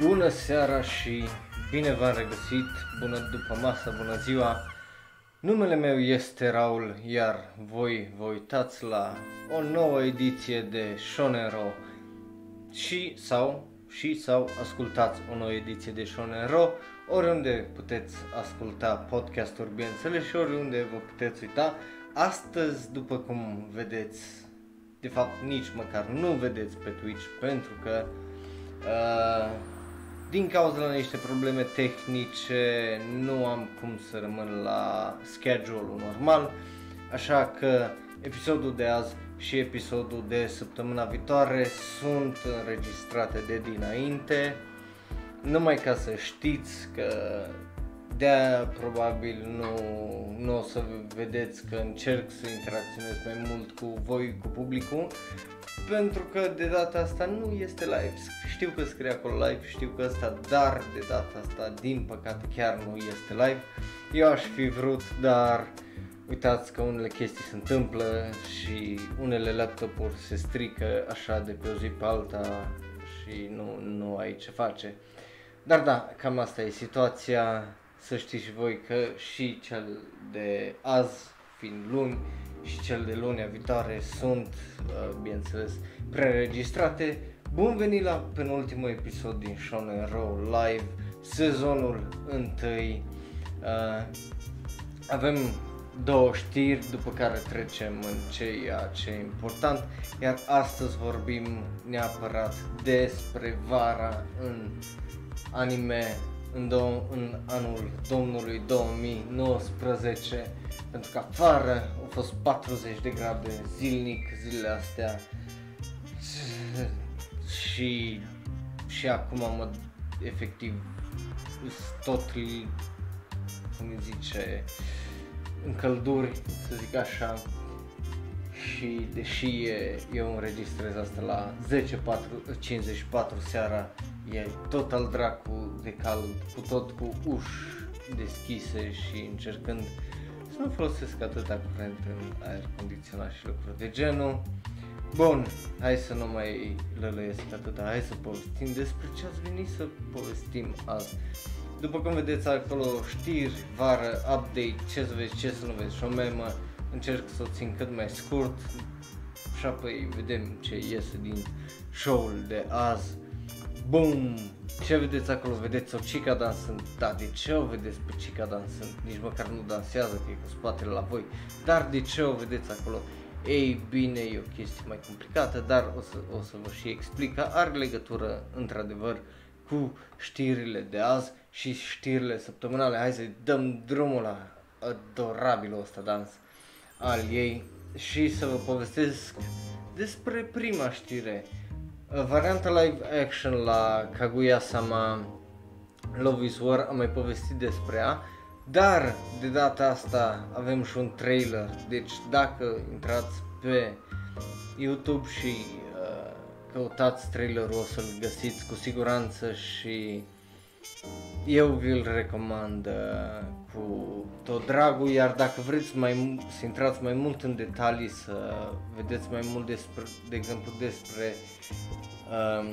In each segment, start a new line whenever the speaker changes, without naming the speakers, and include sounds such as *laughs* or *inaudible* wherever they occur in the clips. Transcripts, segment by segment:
Bună seara și bine v-am regăsit, bună după masă, bună ziua. Numele meu este Raul, iar voi vă uitați la o nouă ediție de Shonero și sau și sau ascultați o nouă ediție de Shonero oriunde puteți asculta podcasturi, bineînțeles, și oriunde vă puteți uita. Astăzi, după cum vedeți, de fapt nici măcar nu vedeți pe Twitch pentru că uh, din cauza la niște probleme tehnice nu am cum să rămân la schedule-ul normal, așa că episodul de azi și episodul de săptămâna viitoare sunt înregistrate de dinainte, numai ca să știți că de probabil nu, nu o să vedeți că încerc să interacționez mai mult cu voi, cu publicul, pentru că de data asta nu este live. Știu că scrie acolo live, știu că asta, dar de data asta, din păcate, chiar nu este live. Eu aș fi vrut, dar uitați că unele chestii se întâmplă și unele laptopuri se strică așa de pe o zi pe alta și nu, nu ai ce face. Dar da, cam asta e situația. Să știți și voi că și cel de azi, fiind luni, și cel de lunea viitoare sunt, uh, bineînțeles, preregistrate. Bun venit la penultimul episod din Shonen Row Live, sezonul 1. Uh, avem două știri, după care trecem în ceea ce e important, iar astăzi vorbim neapărat despre vara în anime în, do- în anul Domnului 2019 pentru că afară au fost 40 de grade zilnic zilele astea. Și, și acum mă efectiv tot cum îi zice în călduri, să zic așa. Și deși e, eu înregistrez asta la 10.54 seara e tot al dracu de cald, cu tot cu uși deschise și încercând să nu folosesc atâta curent în aer condiționat și lucruri de genul. Bun, hai să nu mai lălăiesc atâta, hai să povestim despre ce ați venit să povestim azi. După cum vedeți acolo știri, vară, update, ce să vezi, ce să nu vezi și o memă, încerc să o țin cât mai scurt și apoi vedem ce iese din show-ul de azi. Bum! Ce vedeți acolo? Vedeți o Chica dansând? Da, de ce o vedeți pe Chica dansând? Nici măcar nu dansează, că e cu spatele la voi. Dar de ce o vedeți acolo? Ei bine, e o chestie mai complicată, dar o să, o să vă și explic că are legătură, într-adevăr, cu știrile de azi și știrile săptămânale. Hai să dăm drumul la adorabilul ăsta dans al ei și să vă povestesc despre prima știre varianta live action la Kaguya-sama Love is War, am mai povestit despre ea, dar de data asta avem și un trailer, deci dacă intrați pe YouTube și uh, căutați trailerul o să-l găsiți cu siguranță și eu vi-l recomand uh, cu tot dragul, iar dacă vreți mai, să intrați mai mult în detalii, să vedeți mai mult despre, de exemplu despre um,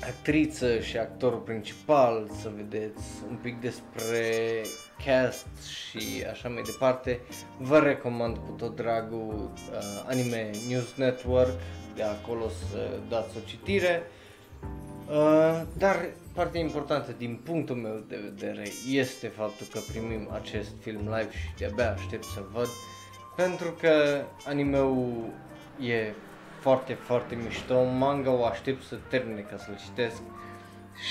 actriță și actorul principal, să vedeți un pic despre cast și așa mai departe, vă recomand cu tot dragul uh, Anime News Network, de acolo să dați o citire. Uh, dar partea importantă din punctul meu de vedere este faptul că primim acest film live și de-abia aștept să văd pentru că animeul e foarte, foarte mișto, manga o aștept să termine ca să-l citesc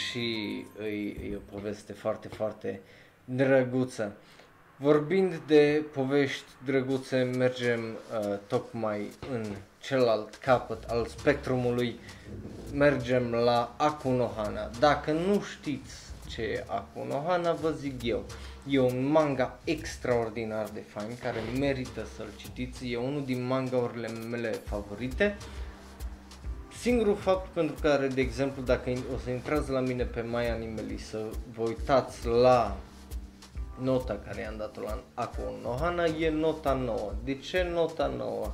și e, e o poveste foarte, foarte drăguță. Vorbind de povești drăguțe, mergem uh, tocmai în celălalt capăt al spectrumului, mergem la Akunohana. Dacă nu știți ce e Akunohana, vă zic eu. E un manga extraordinar de fain care merită să-l citiți. E unul din mangaurile mele favorite. Singurul fapt pentru care, de exemplu, dacă o să intrați la mine pe My Animeli să vă uitați la nota care i-am dat-o la Ako Nohana e nota 9. De ce nota 9?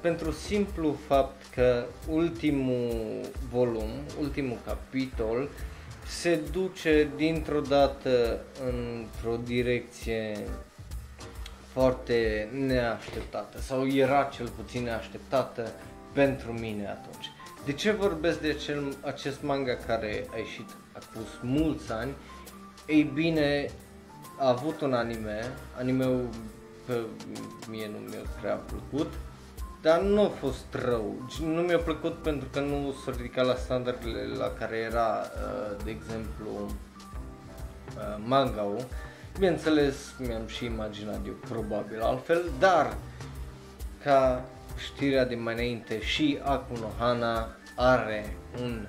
Pentru simplu fapt că ultimul volum, ultimul capitol se duce dintr-o dată într-o direcție foarte neașteptată sau era cel puțin neașteptată pentru mine atunci. De ce vorbesc de acel, acest manga care a ieșit acum mulți ani? Ei bine, a avut un anime, animeul pe mie nu mi-a prea plăcut, dar nu a fost rău. Nu mi-a plăcut pentru că nu s-a ridicat la standardele la care era, uh, de exemplu, uh, manga-ul. Bineînțeles, mi-am și imaginat eu probabil altfel, dar ca știrea de mai înainte și Akuno Hana are un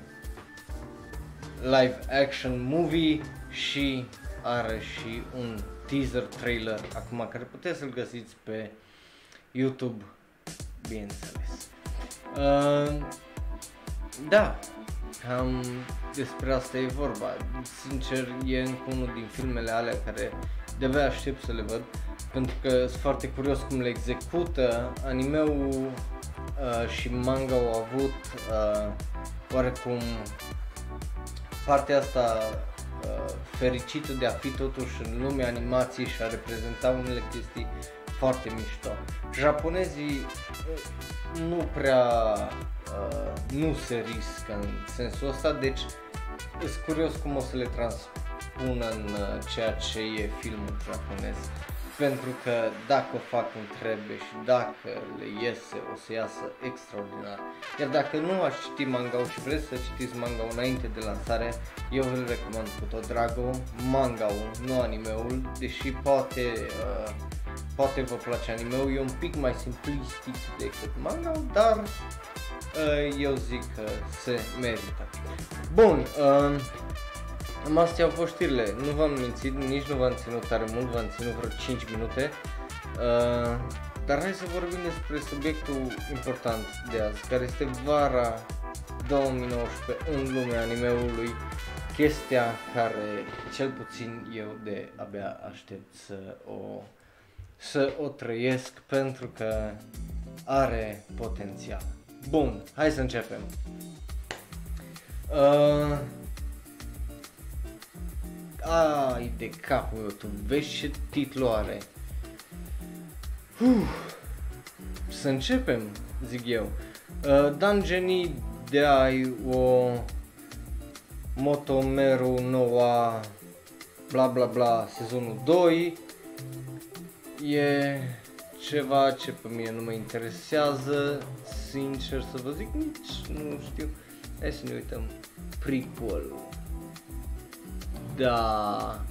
live action movie și are și un teaser trailer acum care puteți să-l găsiți pe YouTube, bineînțeles. Uh, da, cam despre asta e vorba. Sincer, e încă unul din filmele alea care de aștept să le văd, pentru că sunt foarte curios cum le execută. Animeul uh, și manga au avut uh, oarecum partea asta uh, fericită de a fi totuși în lumea animației și a reprezenta unele chestii foarte mișto. Japonezii uh, nu prea uh, nu se riscă în sensul ăsta, deci sunt curios cum o să le transpună în uh, ceea ce e filmul japonez pentru că dacă o fac cum trebuie și dacă le iese, o să iasă extraordinar. Iar dacă nu ați citit manga și vreți să citiți manga înainte de lansare, eu vă recomand cu tot dragul manga-ul, nu anime-ul, deși poate, uh, poate vă place anime-ul, e un pic mai simplistic decât manga dar uh, eu zic că se merită. Bun, uh, Cam astea au fost știrile, nu v-am mințit, nici nu v-am ținut tare mult, v-am ținut vreo 5 minute. Uh, dar hai să vorbim despre subiectul important de azi, care este vara 2019 în lumea animeului, chestia care cel puțin eu de abia aștept să o, să o trăiesc pentru că are potențial. Bun, hai să începem. Uh, ai de capul meu, tu vezi ce titlu are. Uf. Să începem, zic eu. Uh, Dungeonii de ai o Motomeru noua bla bla bla sezonul 2 e ceva ce pe mine nu mă interesează, sincer să vă zic, nici nu știu. Hai să ne uităm. Prequel. Da.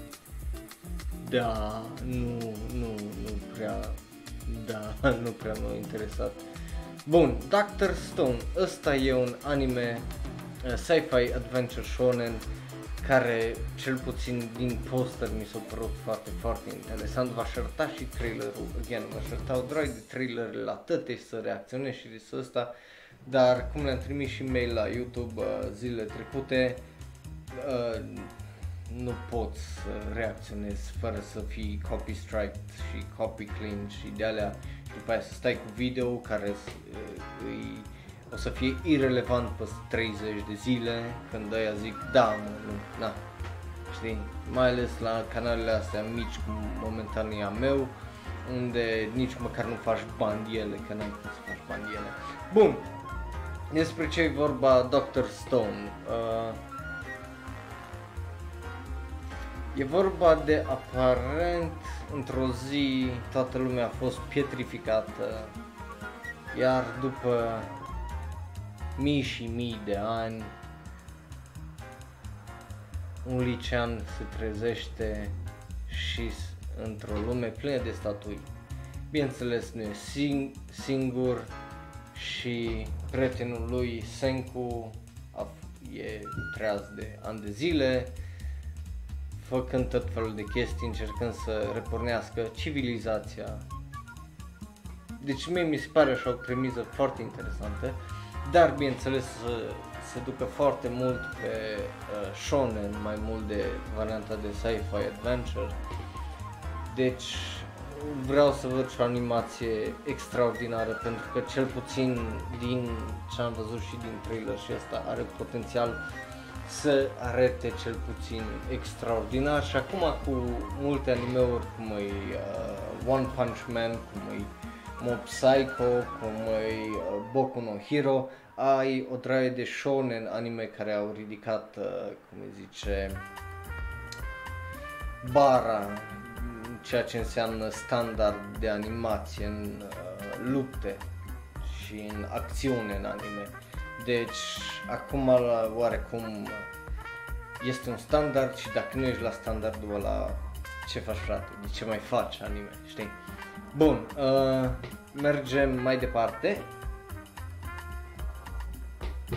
Da, nu, nu, nu prea, da, *laughs* nu prea m-a interesat. Bun, Doctor Stone, ăsta e un anime uh, sci-fi adventure shonen care cel puțin din poster mi s-a părut foarte, foarte interesant. V-aș arăta și trailerul, again, v-aș arăta o drag de trailer la tăte să reacționez și de ăsta, dar cum le-am trimis și mail la YouTube uh, zilele trecute, uh, nu poți să reacționezi fără să fii copy strike și copy clean și de alea și după aia să stai cu video care uh, îi, o să fie irrelevant pe 30 de zile când ăia zic da, mă, nu, na, știi? Mai ales la canalele astea mici cum momentan e a meu unde nici măcar nu faci bani de ele, că n-ai cum să faci bani de ele. Bun, despre ce e vorba Dr. Stone. Uh, E vorba de aparent într-o zi toată lumea a fost pietrificată, iar după mii și mii de ani un licean se trezește și într-o lume plină de statui. Bineînțeles nu e sing- singur și prietenul lui Senku a, e treaz de ani de zile făcând tot felul de chestii, încercând să repornească civilizația. Deci mie mi se pare așa o premiză foarte interesantă, dar bineînțeles se ducă foarte mult pe uh, shonen, mai mult de varianta de sci-fi adventure. Deci vreau să văd și o animație extraordinară pentru că cel puțin din ce am văzut și din trailer și asta are potențial să arete cel puțin extraordinar și acum cu multe animeuri cum e uh, One Punch Man, cum e Mob Psycho, cum e uh, Boku no Hero, ai o draie de shonen anime care au ridicat, uh, cum îi zice, bara, ceea ce înseamnă standard de animație în uh, lupte și în acțiune în anime. Deci, acum oarecum este un standard și dacă nu ești la standardul ăla, ce faci frate? De ce mai faci anime, știi? Bun, uh, mergem mai departe.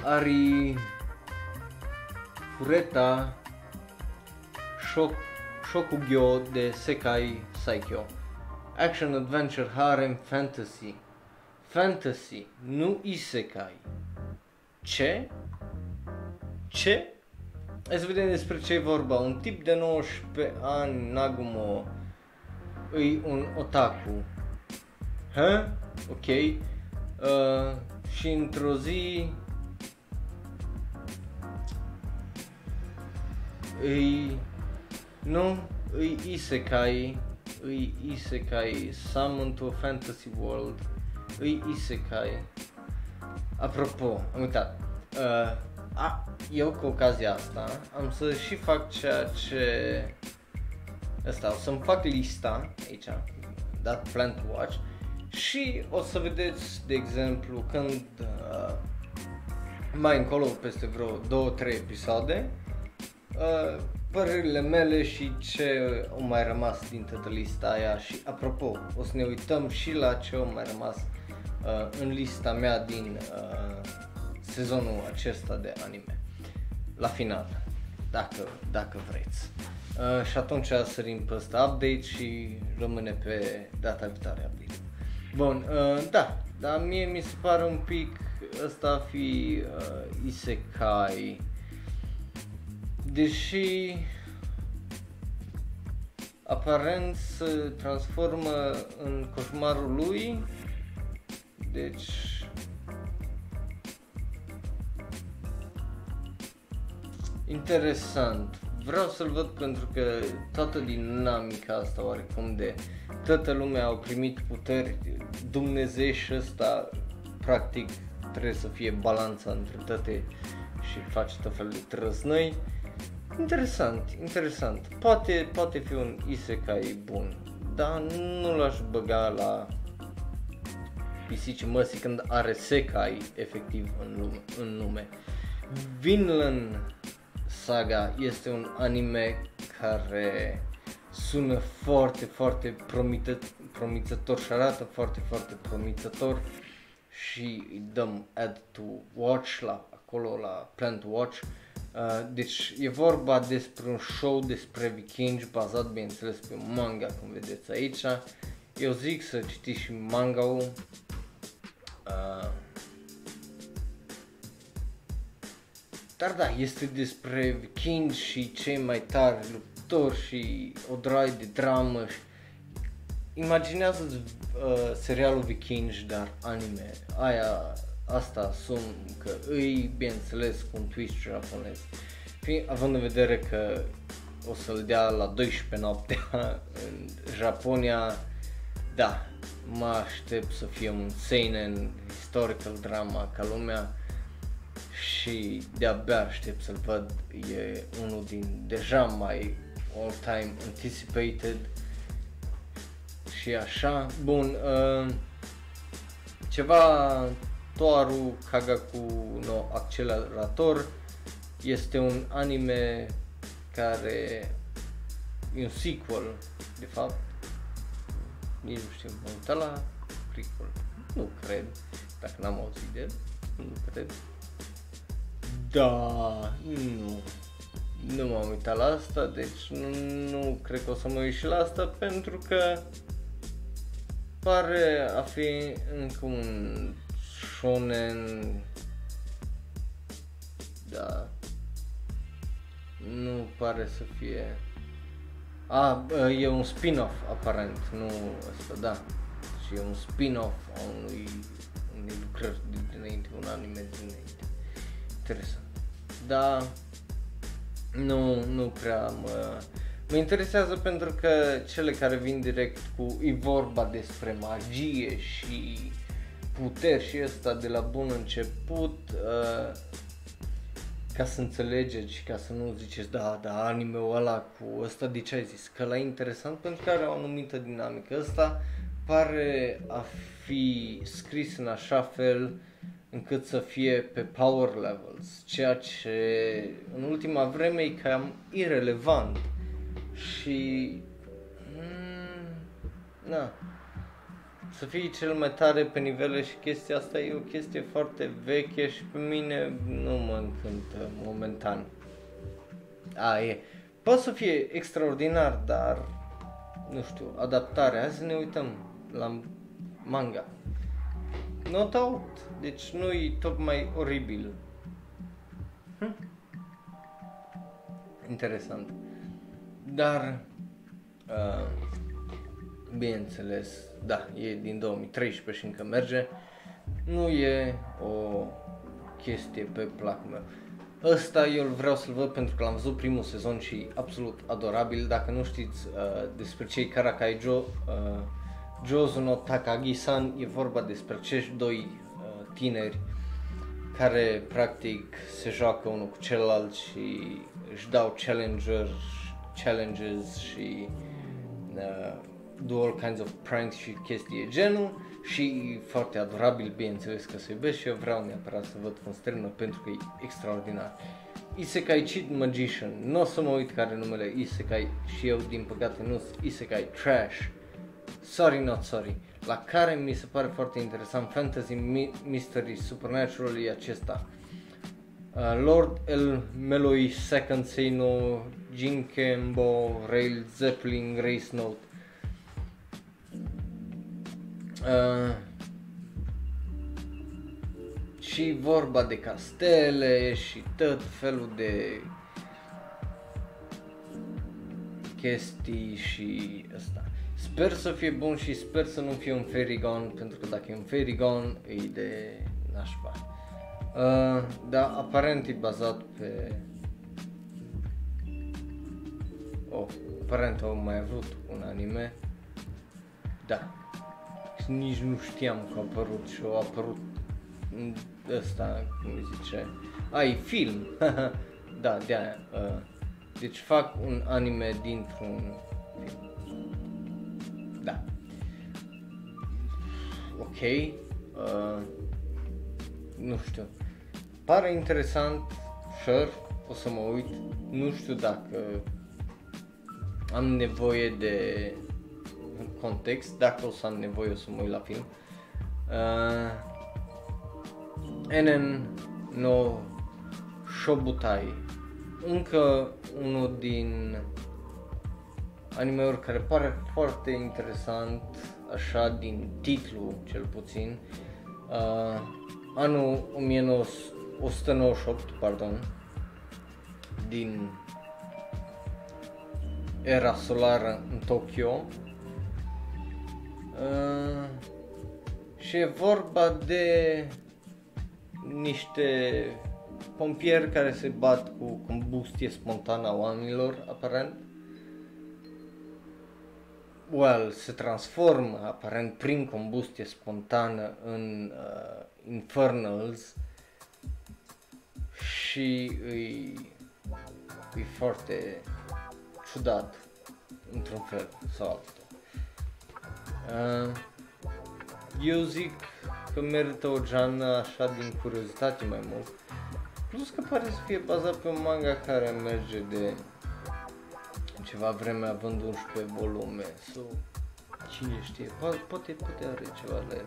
Ari Fureta Shok, Shokugyo de Sekai Saikyo Action Adventure Harem Fantasy Fantasy, nu Isekai Ce? Ce? Hai să vedem despre ce e vorba. Un tip de 19 ani, Nagumo, îi un otaku. Hă? Ok. Uh, și într-o zi îi... Nu, îi isekai, îi isekai, summon to a fantasy world, îi isekai. Apropo, am uitat. Uh, a, eu cu ocazia asta am să și fac ceea ce... Asta, o să-mi fac lista aici, dat plan to watch și o să vedeți, de exemplu, când uh, mai încolo, peste vreo 2-3 episoade, uh, părerile mele și ce au mai rămas din toată lista aia și apropo, o să ne uităm și la ce au mai rămas uh, în lista mea din uh, sezonul acesta de anime. La final, dacă, dacă vreți. Uh, și atunci sărim pe ăsta update și rămâne pe data viitoare update. Bun, uh, da, dar mie mi se pare un pic ăsta fi uh, isekai. Deși aparent se transformă în coșmarul lui, deci interesant. Vreau să-l văd pentru că toată dinamica asta oarecum de toată lumea au primit puteri Dumnezeu și ăsta practic trebuie să fie balanța între toate și face tot felul de trăznăi. Interesant, interesant. Poate, poate fi un isekai bun, dar nu l-aș băga la pisici măsii când are secai efectiv în, lume, în nume. Vinland Saga este un anime care sună foarte, foarte promită, promițător și arată foarte, foarte promițător și îi dăm add to watch la acolo la plan to watch. Uh, deci e vorba despre un show despre vikingi bazat bineînțeles pe un manga cum vedeți aici. Eu zic să citiți și manga-ul. Uh, Dar da, este despre vikingi și cei mai tari luptori și o draie de dramă. Imaginează uh, serialul Vikingi, dar anime. Aia, asta sunt că îi, bineînțeles, cu un twist japonez. Având în vedere că o să-l dea la 12 noaptea *laughs* în Japonia, da, mă aștept să fie un seinen historical drama ca lumea și de-abia aștept să-l văd, e unul din deja mai all-time anticipated și așa. Bun, uh, ceva Toaru Kagaku no Accelerator este un anime care e un sequel, de fapt. Nici nu știu, mă uitat la prequel. Nu cred, dacă n-am auzit de el, nu cred. Da, nu. Nu m-am uitat la asta, deci nu, nu cred că o să mă uit și la asta pentru că pare a fi încă un shonen. Da. Nu pare să fie. A, e un spin-off aparent, nu asta, da. Și e un spin-off a unui, unui lucrări dinainte, un anime dinainte. Interesant. Dar nu, nu prea mă, mă interesează pentru că cele care vin direct cu, e vorba despre magie și puteri și ăsta de la bun început, uh, ca să înțelegeți și ca să nu ziceți, da, da, anime-ul ăla cu ăsta, de ce ai zis? Că la interesant pentru că are o anumită dinamică. Ăsta pare a fi scris în așa fel încât să fie pe power levels, ceea ce în ultima vreme e cam irelevant și mm, na, să fii cel mai tare pe nivele și chestia asta e o chestie foarte veche și pe mine nu mă încântă momentan. A, e. Poate să fie extraordinar, dar nu știu, adaptarea. Hai să ne uităm la manga. Not out. Deci nu e tocmai oribil. Hm? Interesant. Dar, uh, bineînțeles, da, e din 2013 și încă merge. Nu e o chestie pe placul meu. Ăsta eu vreau să-l văd pentru că l-am văzut primul sezon și absolut adorabil. Dacă nu știți uh, despre cei Karakai Joe, uh, Jozuno Takagi-san e vorba despre acești doi uh, tineri care practic se joacă unul cu celălalt și își dau challenges, challenges și uh, do all kinds of pranks și chestii genul și foarte adorabil, bineînțeles că se iubesc și eu vreau neapărat să văd cum strână pentru că e extraordinar. Isekai Cheat Magician, nu o să mă uit care numele Isekai și eu din păcate nu sunt Isekai. Trash. Sorry Not Sorry, la care mi se pare foarte interesant, Fantasy Mystery Supernatural e acesta. Uh, Lord El Meloi Second Seino Jinkembo Rail Zeppelin Race Note uh, și vorba de castele și tot felul de chestii și asta. Sper să fie bun și sper să nu fie un Ferigon, pentru că dacă e un Ferigon, e de nașpa. Uh, da, aparent e bazat pe... Oh, aparent au mai avut un anime. Da. Nici nu știam că a apărut și a apărut ăsta, cum îi zice. Ai, film. *laughs* da, de aia. Uh, deci fac un anime dintr-un film. Da. Ok. Uh, nu știu. Pare interesant, sure, o să mă uit. Nu știu dacă am nevoie de context, dacă o să am nevoie o să mă uit la film. Uh, NN no Shobutai. Încă unul din anime-uri care pare foarte interesant, așa din titlu cel puțin. Uh, anul 1998, pardon, din era solară în Tokyo. Uh, și e vorba de niște pompieri care se bat cu combustie spontană a oamenilor, aparent well, se transformă aparent prin combustie spontană în uh, infernals și îi, e foarte ciudat într-un fel sau altul. Uh, eu zic că merită o geană așa din curiozitate mai mult. Plus că pare să fie bazat pe un manga care merge de ceva vreme având 11 volume sau cine știe, poate, poate, poate are ceva de el.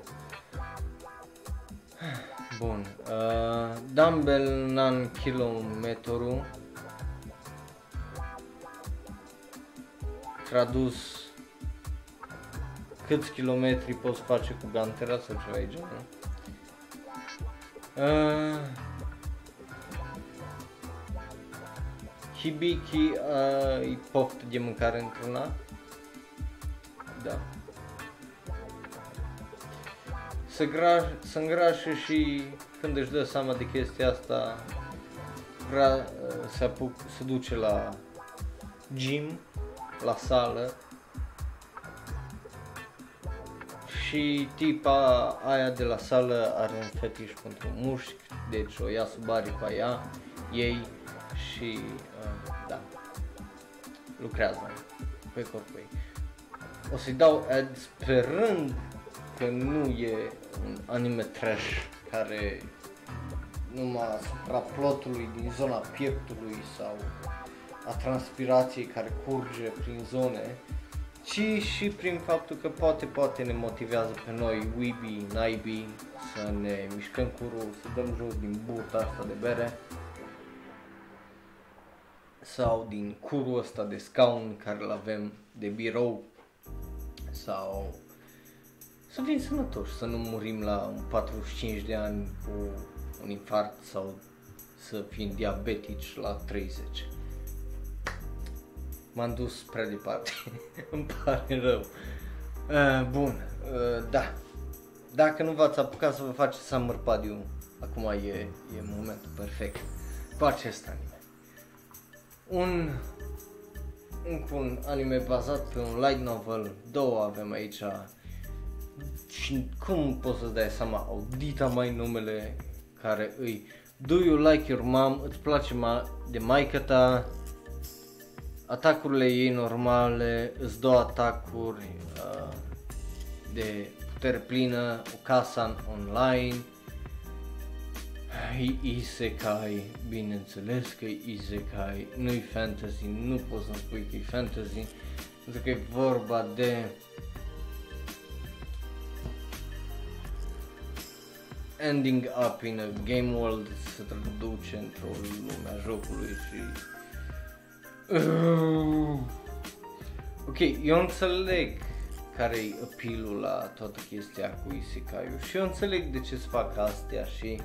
Bun, uh, Dumbbell Nan Kilometru tradus câți kilometri poți face cu gantera sau ceva de genul. Uh, Hibiki uh, e poftă de mâncare într-una. Da. Se, gra- se îngrașă și când își dă seama de chestia asta vrea, se, apuc, se duce la gym, la sală și tipa aia de la sală are un fetiș pentru mușchi, deci o ia sub aripa ea, ei și uh, da, lucrează pe corpul ei. O să-i dau ad sperând că nu e un anime trash care numai asupra plotului din zona pieptului sau a transpirației care curge prin zone, ci și prin faptul că poate, poate ne motivează pe noi, weeby, naibi, să ne mișcăm curul, să dăm jos din burta asta de bere sau din curul ăsta de scaun care îl avem de birou sau să fim sănătoși, să nu murim la 45 de ani cu un infarct sau să fim diabetici la 30. M-am dus prea departe, *laughs* îmi pare rău. Uh, bun, uh, da. Dacă nu v-ați apucat să vă faceți Summer Padiu, acum e, e momentul perfect cu acest anime. Un, un, un anime bazat pe un light novel, două avem aici, și cum poți să dai seama, audita mai numele care îi Do you like your mom? Îți place ma- de maică ta? Atacurile ei normale, îți două atacuri uh, de putere plină, o casă online, Isekai, bineînțeles că e Isekai, nu-i fantasy, nu poți să spui că e fantasy, pentru că e vorba de ending up in a game world se traduce într-o lume a jocului și... Uh. Ok, eu înțeleg care e apilul la toată chestia cu isekai și eu înțeleg de ce se fac astea și...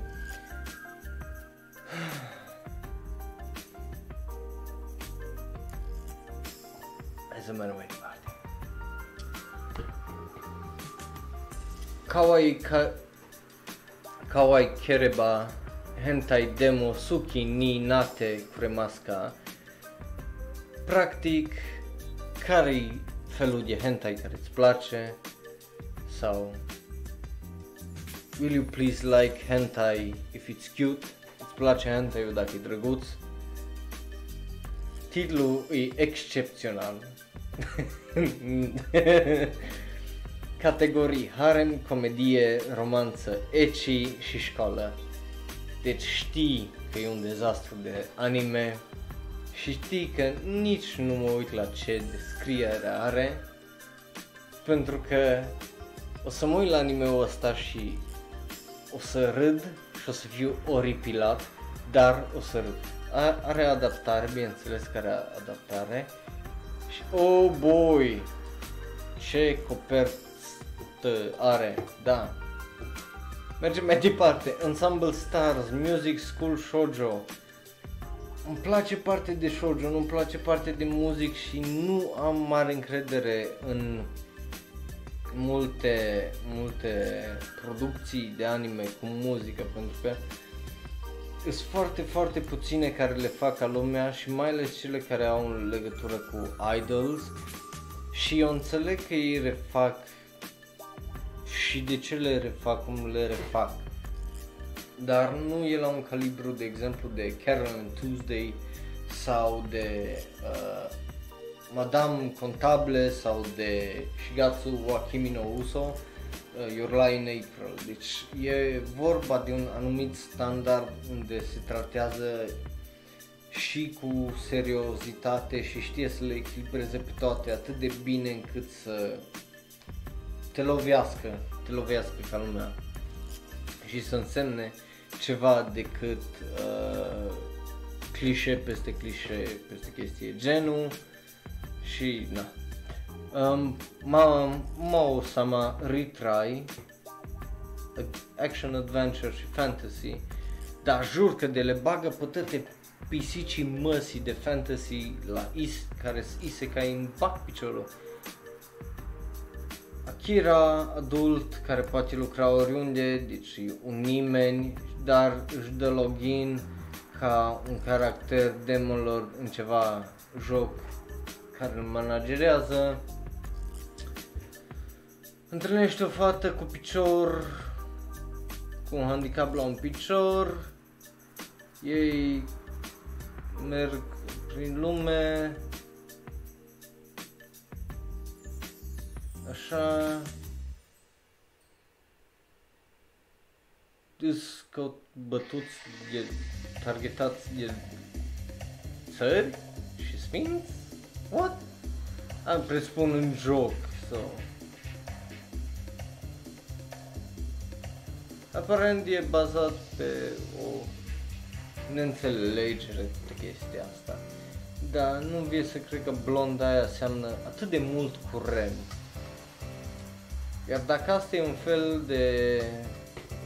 Hai să mergem mai departe. Kawaii ka Kawaii Kereba Hentai Demo Suki ni Nate Kuremaska Practic, care felul de hentai care îți place sau Will you please like hentai if it's cute? Îți place hentai dacă e drăguț? Titlul e excepțional. *laughs* Categorii harem, comedie, romanță, ecchi și școală. Deci știi că e un dezastru de anime și știi că nici nu mă uit la ce descriere are pentru că o să mă uit la anime-ul ăsta și o să râd și o să fiu oripilat, dar o să râd. Are adaptare, bineînțeles că are adaptare și oh boy, ce copertă are, da. Mergem mai departe, Ensemble Stars, Music School Shoujo. Îmi place parte de shoujo, nu-mi place parte de muzic și nu am mare încredere în multe, multe producții de anime cu muzică pentru că sunt foarte, foarte puține care le fac ca lumea și mai ales cele care au legătură cu idols și eu înțeleg că ei refac și de ce le refac cum le refac. Dar nu e la un calibru, de exemplu, de Carol Tuesday sau de uh, Madame Contable sau de Shigatsu Wakimi no Uso, uh, Your Lie in April. Deci e vorba de un anumit standard unde se tratează și cu seriozitate și știe să le echilibreze pe toate atât de bine încât să te lovească, te lovească ca lumea și să însemne ceva decât uh, clișe peste clișe peste chestie genul și na. Um, ma, Mao Sama Retry. Action Adventure și Fantasy. Dar jur că de le bagă pe toate pisicii măsii de fantasy la is, care isekai în bac piciorul. Akira, adult, care poate lucra oriunde, deci un nimeni, dar își dă login ca un caracter demonilor în ceva joc care îl managerează. Întâlnește o fată cu picior, cu un handicap la un picior, ei merg prin lume, așa, îs că bătuți, e targetați de țări și sfinți? What? Am presupun în joc, so... Aparent e bazat pe o neînțelegere de chestia asta. Dar nu vie să cred că blonda aia seamnă atât de mult curent. Iar dacă asta e un fel de...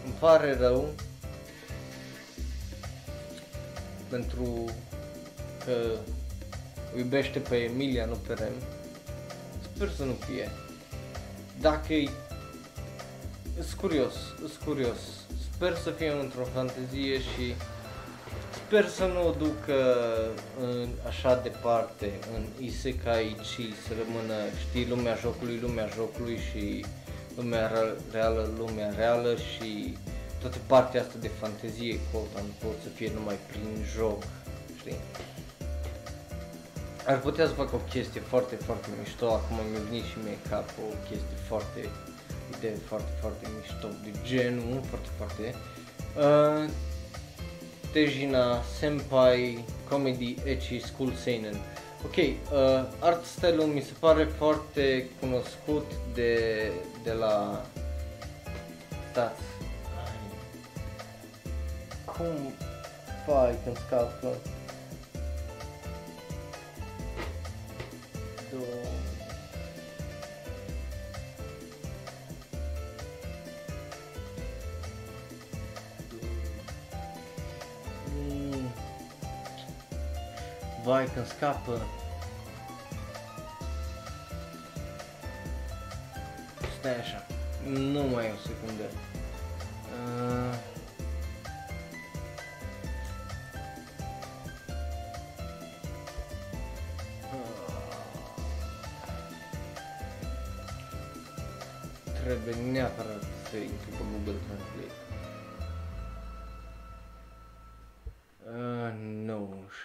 îmi pare rău pentru că iubește pe Emilia, nu pe Rem, sper să nu fie. Dacă e... Sunt curios, sunt curios. Sper să fie într-o fantezie și Sper să nu o ducă în, așa departe, în isekai și să rămână, știi, lumea jocului, lumea jocului și lumea reală, lumea reală și toată partea asta de fantezie, quote pot să fie numai prin joc, știi? Ar putea să facă o chestie foarte, foarte mișto, acum mi-a venit și mie cap o chestie foarte, de foarte, foarte mișto, de genul, foarte, foarte, uh, Tejina, Senpai, Comedy, Ecchi, School Seinen. Ok, uh, art style mi se pare foarte cunoscut de, de la... Stați. Cum fai când scapă? Două... vai când scapă. Stai așa, nu mai e o secundă. Uh...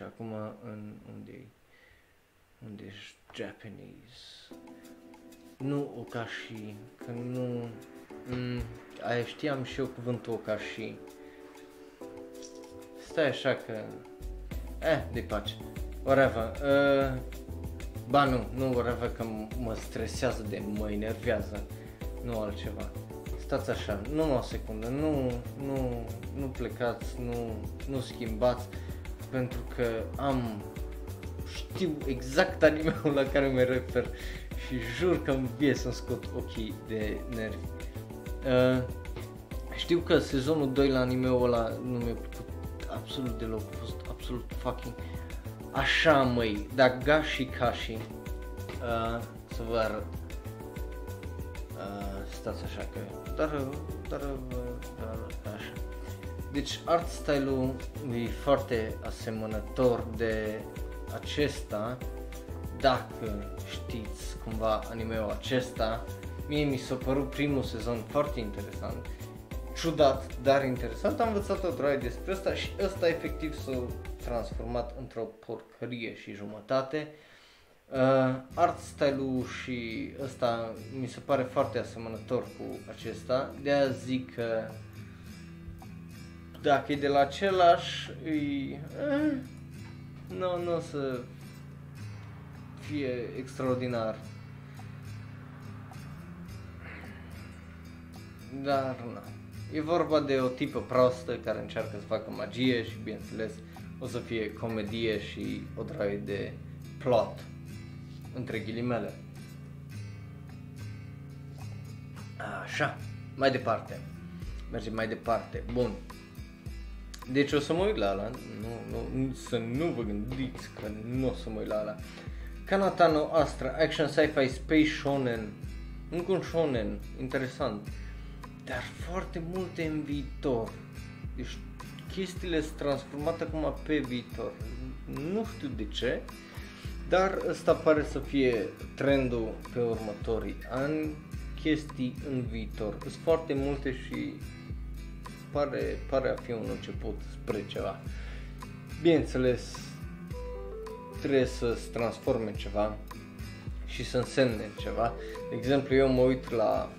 și acum în unde unde ești Japanese. Nu Okashi, că nu... Mm, aia știam și eu cuvântul Okashi. Stai așa că... Eh, de pace. Whatever. Uh, ba nu, nu whatever că mă stresează de mă enervează. Nu altceva. Stați așa, nu o secundă, nu, nu, nu plecați, nu, nu schimbați pentru că am știu exact animeul la care mă refer și jur că îmi vie să-mi scot ochii de nervi. Uh, știu că sezonul 2 la animeul ăla nu mi-a plăcut absolut deloc, a fost absolut fucking așa măi, da gashi kashi, uh, să vă arăt. Uh, stați așa că, dar, dar, dar, dar așa. Deci art style-ul e foarte asemănător de acesta, dacă știți cumva animeul acesta. Mie mi s-a părut primul sezon foarte interesant, ciudat, dar interesant. Am învățat o droaie despre asta și ăsta efectiv s-a transformat într-o porcărie și jumătate. Uh, art style-ul și ăsta mi se pare foarte asemănător cu acesta, de aia zic că dacă e de la același, îi... Eh, nu, nu o să fie extraordinar. Dar, na. E vorba de o tipă proastă care încearcă să facă magie și, bineînțeles, o să fie comedie și o draie de plot, între ghilimele. Așa, mai departe. Mergem mai departe. Bun. Deci o să mă uit la ala, nu, nu, să nu vă gândiți că nu o să mă uit la ala. Kanatano Astra, Action Sci-Fi Space Shonen, încă un shonen, interesant, dar foarte multe în viitor. Deci chestiile sunt transformate acum pe viitor. Nu știu de ce, dar ăsta pare să fie trendul pe următorii ani, chestii în viitor. Sunt foarte multe și pare, pare a fi un început spre ceva. Bineînțeles, trebuie să se transforme ceva și să însemne ceva. De exemplu, eu mă uit la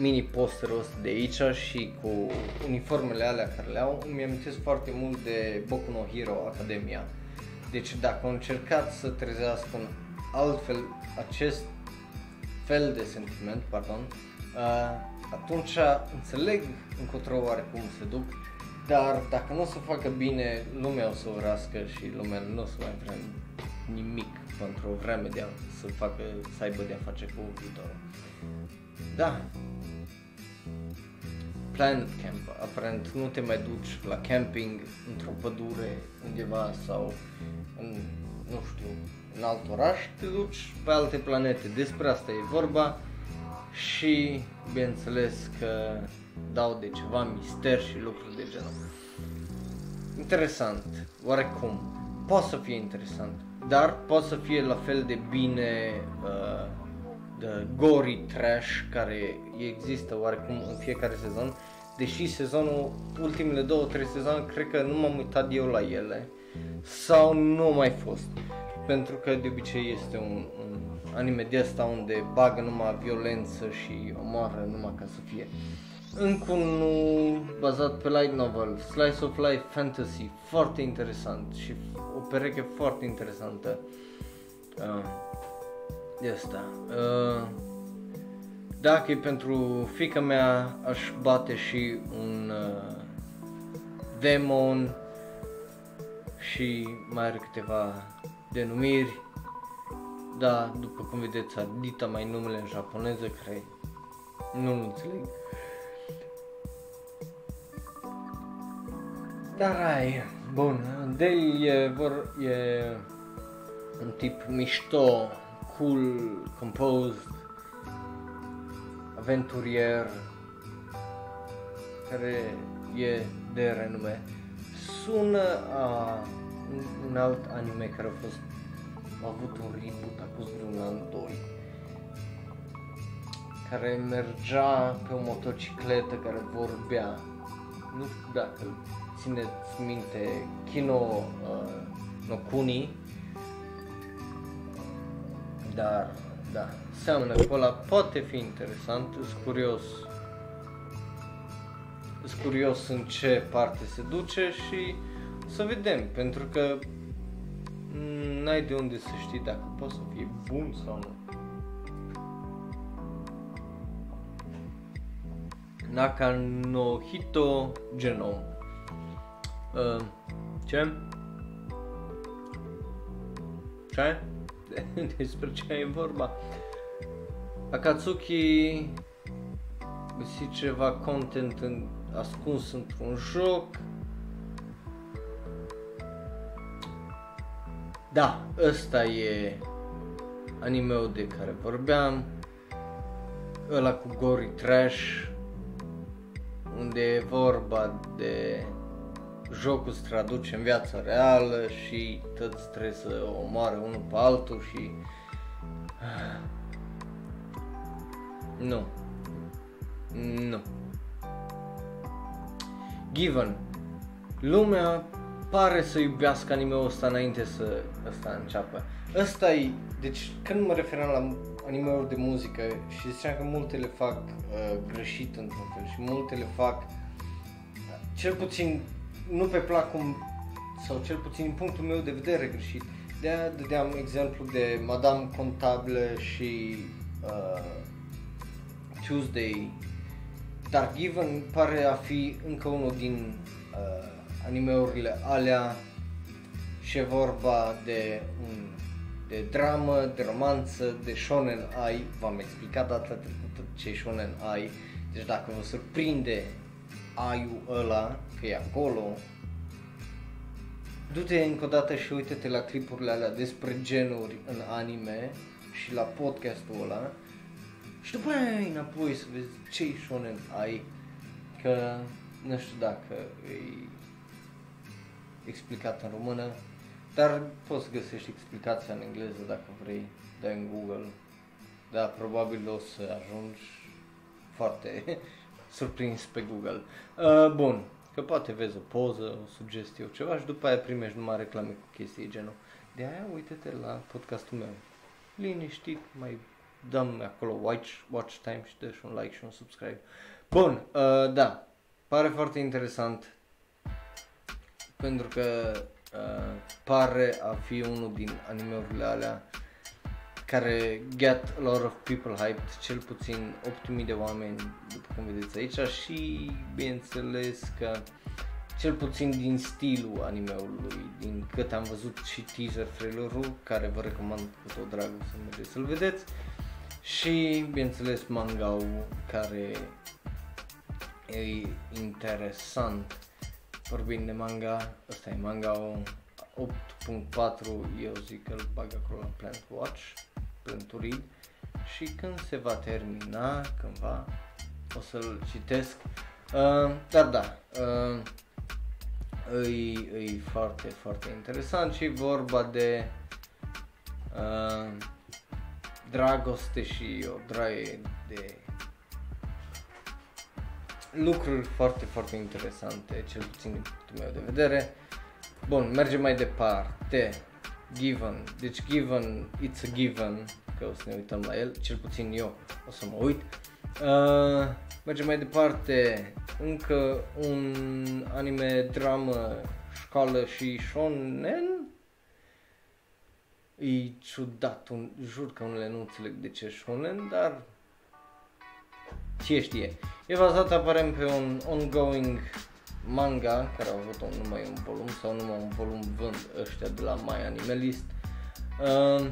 mini posterul ăsta de aici și cu uniformele alea care le au, îmi amintesc foarte mult de Boku no Hero Academia. Deci dacă au încercat să trezească un altfel acest fel de sentiment, pardon, uh, atunci înțeleg încotro oarecum se duc, dar dacă nu o să facă bine, lumea o să urască și lumea nu o să mai vrea nimic pentru o vreme de a, să facă, să aibă de a face cu viitorul. Da, Planet Camp, aparent nu te mai duci la camping într-o pădure undeva sau în, nu știu, în alt oraș, te duci pe alte planete. Despre asta e vorba și bineînțeles că dau de ceva mister și lucruri de genul. Interesant, oarecum, poate să fie interesant, dar poate să fie la fel de bine uh, de gory trash care există oarecum în fiecare sezon, deși sezonul, ultimele două, trei sezoane, cred că nu m-am uitat eu la ele sau nu a mai fost. Pentru că de obicei este un, un anime de asta unde bagă numai violență și omoară numai ca să fie. Încă unul bazat pe light novel, Slice of Life Fantasy, foarte interesant și o pereche foarte interesantă. Uh, de asta. Uh, dacă e pentru fica mea, aș bate și un uh, demon și mai are câteva denumiri. Da, după cum vedeți, Adita mai numele în japoneză, care nu înțeleg. Dar ai, bun, Dale e, vor, e un tip mișto, cool, composed, aventurier, care e de renume. Sună a un alt anime care a fost a avut un reboot acum vreun an, doi care mergea pe o motocicletă care vorbea. Nu știu dacă țineți minte Kino uh, no Kuni, dar da, seamănă cu ăla, poate fi interesant, sunt curios sunt curios în ce parte se duce și să vedem, pentru că n-ai de unde să știi dacă poate să fie bun sau nu. Naka no Hito Genome. Uh, ce? Ce? *laughs* despre ce e vorba. Akatsuki găsi ceva content în, ascuns într-un joc. Da, ăsta e animeul de care vorbeam. Ăla cu Gory Trash, unde e vorba de jocul se traduce în viața reală și toți trebuie să omoare unul pe altul și... Nu. Nu. Given. Lumea pare să iubească anime-ul ăsta înainte să ăsta înceapă. Ăsta e, deci când mă referam la anime-uri de muzică și ziceam că multe le fac uh, greșit într-un fel și multe le fac cel puțin nu pe plac cum, sau cel puțin din punctul meu de vedere greșit. De aia dădeam exemplu de Madame Contable și uh, Tuesday. Dark Given pare a fi încă unul din uh, animeurile alea și e vorba de un de dramă, de romanță, de shonen ai. V-am explicat data trecută ce e shonen ai. Deci dacă vă surprinde aiul ăla, că e acolo, du-te încă o dată și uite-te la clipurile alea despre genuri în anime și la podcastul ăla și după aia înapoi să vezi ce shonen ai, că nu știu dacă e explicat în română, dar poți să găsești explicația în engleză dacă vrei, dai în Google. Da, probabil o să ajungi foarte *laughs* surprins pe Google. Uh, bun, că poate vezi o poză, o sugestie, o ceva și după aia primești numai reclame cu chestii genul. De aia uite-te la podcastul meu. Liniștit, mai dăm acolo watch, watch time și dă și un like și un subscribe. Bun, uh, da, pare foarte interesant pentru că uh, pare a fi unul din animeurile alea care get a lot of people hyped, cel puțin 8000 de oameni, după cum vedeți aici, și bineînțeles că cel puțin din stilul animeului, din cât am văzut și teaser trailerul, care vă recomand cu tot dragul să mergeți să-l vedeți, și bineînțeles manga care e interesant. Vorbind de manga, ăsta e manga 8.4, eu zic că îl bag acolo la Plant Watch, Plant to Read și când se va termina, cândva, o să-l citesc. Uh, dar da, uh, e, e foarte, foarte interesant și vorba de uh, dragoste și o draie de lucruri foarte, foarte interesante, cel puțin din punctul meu de vedere. Bun, mergem mai departe. Given. Deci Given, it's a given, că o să ne uităm la el, cel puțin eu o să mă uit. Uh, mergem mai departe. Încă un anime dramă, școală și shonen. E ciudat, un, jur că unele nu înțeleg de ce shonen, dar ce știe. E bazat aparent pe un ongoing manga care au avut un, numai un volum sau numai un volum vând ăștia de la My Animalist. Uh,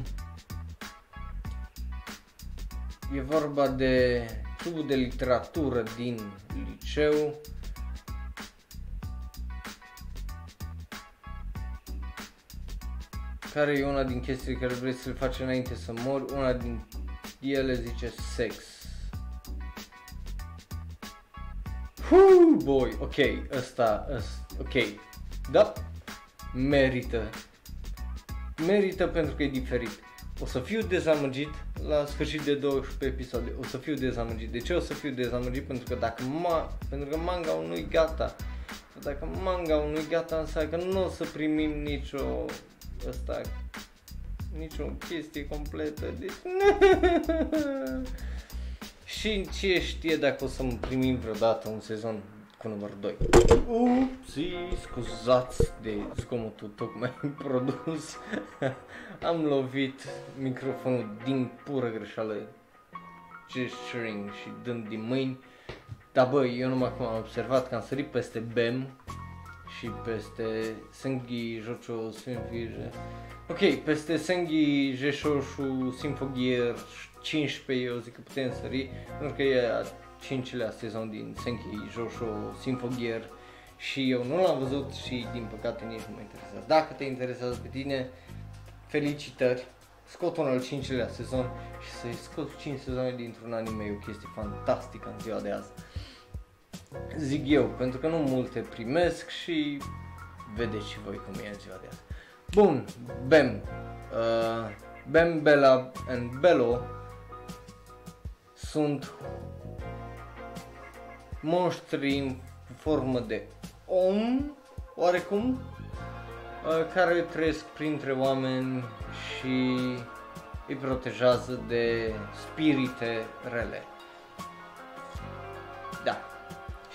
e vorba de clubul de literatură din liceu. Care e una din chestiile care vrei să le faci înainte să mori? Una din ele zice sex Huu, boy, ok, ăsta, ăsta, ok, da, merită, merită pentru că e diferit. O să fiu dezamăgit la sfârșit de 12 episoade, o să fiu dezamăgit. De ce o să fiu dezamăgit? Pentru că dacă ma, pentru că manga nu-i gata, dacă manga nu-i gata înseamnă că nu o să primim nicio, ăsta, nicio chestie completă. Deci, *laughs* Și ce știe dacă o să primim vreodată un sezon cu numărul 2. Upsi, scuzați de zgomotul tocmai *laughs* produs. *laughs* Am lovit microfonul din pură greșeală, gesturing și dând din mâini. Dar băi, eu numai acum am observat că am sărit peste BEM și peste Sengi Jocho Sinfige. Ok, peste Sengi Jeshoshu Symphogear 15 eu zic că putem sări, pentru că e a cincilea sezon din Senki Joshua Symphogear și eu nu l-am văzut și din păcate nici nu mă interesează. Dacă te interesează pe tine, felicitări, scot un al cincilea sezon și să-i scot 5 sezoane dintr-un anime e o chestie fantastică în ziua de azi. Zic eu, pentru că nu multe primesc și vedeți și voi cum e în ziua de azi. Bun, Bem, uh, Bem, Bella and Bello sunt monștri în formă de om, oarecum, uh, care trăiesc printre oameni și îi protejează de spirite rele. Da.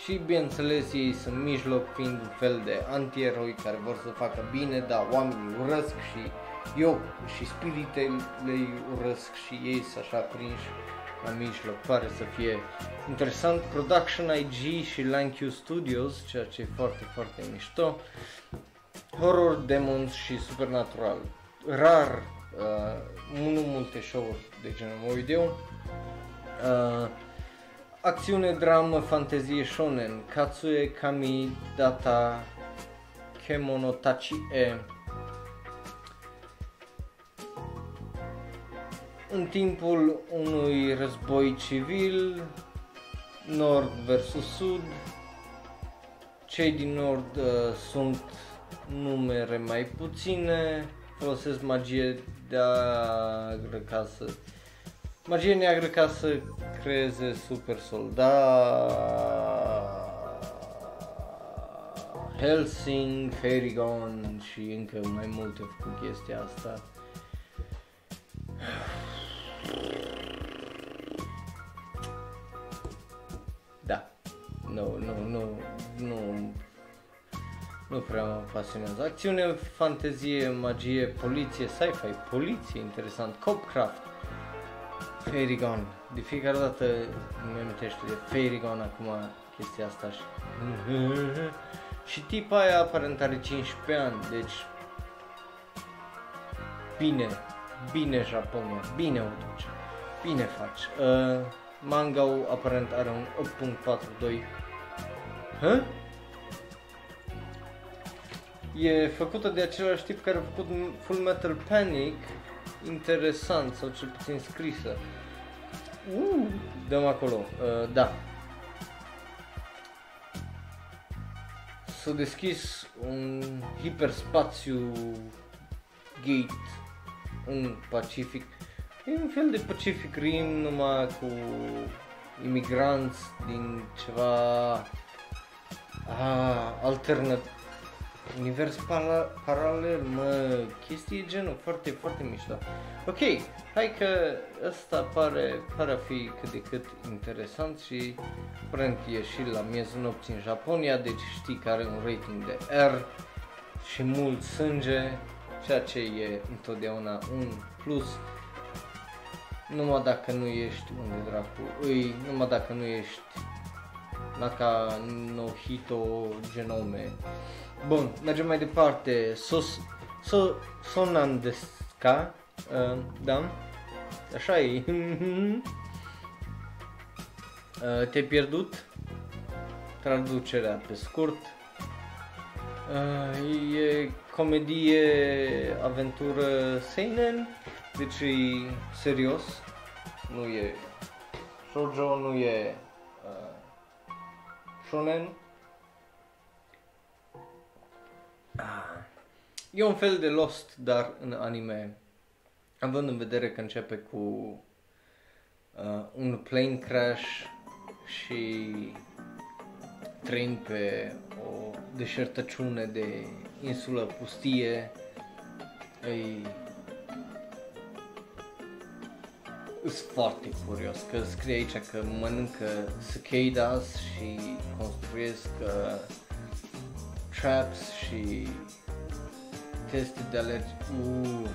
Și bineînțeles ei sunt mijloc fiind un fel de antieroi care vor să facă bine, dar oamenii urăsc și eu și spiritele îi urăsc și ei sunt așa prinși la mijloc, pare să fie interesant. Production IG și Q Studios, ceea ce e foarte, foarte mișto. Horror, Demons și Supernatural. Rar, uh, nu multe show-uri de genul mă uit eu. Uh, acțiune, dramă, fantezie, shonen, Katsue Kami Data Kemonotachi E în timpul unui război civil, nord versus sud, cei din nord uh, sunt numere mai puține, folosesc magie neagră ca să... Magie neagră ca să creeze super soldat, Helsing, Fairygon și încă mai multe cu chestia asta. Da. Nu, nu, nu, nu, nu prea mă pasionează. Acțiune, fantezie, magie, poliție, sci-fi, poliție, interesant, Copcraft, Fairygon. De fiecare dată îmi amintește de Fairygon acum chestia asta și... *laughs* și tipa aia aparent are 15 ani, deci... Bine, bine Japonia, bine o duce, bine faci. Uh, manga aparent are un 8.42. Hă? E făcută de același tip care a făcut Full Metal Panic, interesant, sau cel puțin scrisă. Uh, dăm acolo, uh, da. S-a deschis un hiperspațiu gate în Pacific. E un fel de Pacific Rim numai cu imigranți din ceva ah, alternat univers para- paralel, mă, chestii genul foarte, foarte mișto. Ok, hai că ăsta pare, pare a fi cât de cât interesant și aparent e și la miezul nopții în Japonia, deci știi că are un rating de R și mult sânge, ceea ce e întotdeauna un plus numai dacă nu ești unde dracu îi, numai dacă nu ești Naka Nohito Genome. Bun, mergem mai departe. Sos, so, Sonandeska, uh, da? Așa e. *laughs* uh, te-ai pierdut? Traducerea pe scurt. Uh, e comedie, aventură seinen, deci e serios. Nu e shoujo, nu e uh, shonen. Ah. E un fel de Lost, dar în anime. Având în vedere că începe cu uh, un plane crash și trăind pe o deșertăciune de insulă pustie, îi sunt foarte curios că scrie aici că mănâncă cicadas și construiesc uh, traps și teste de alergi. Uh,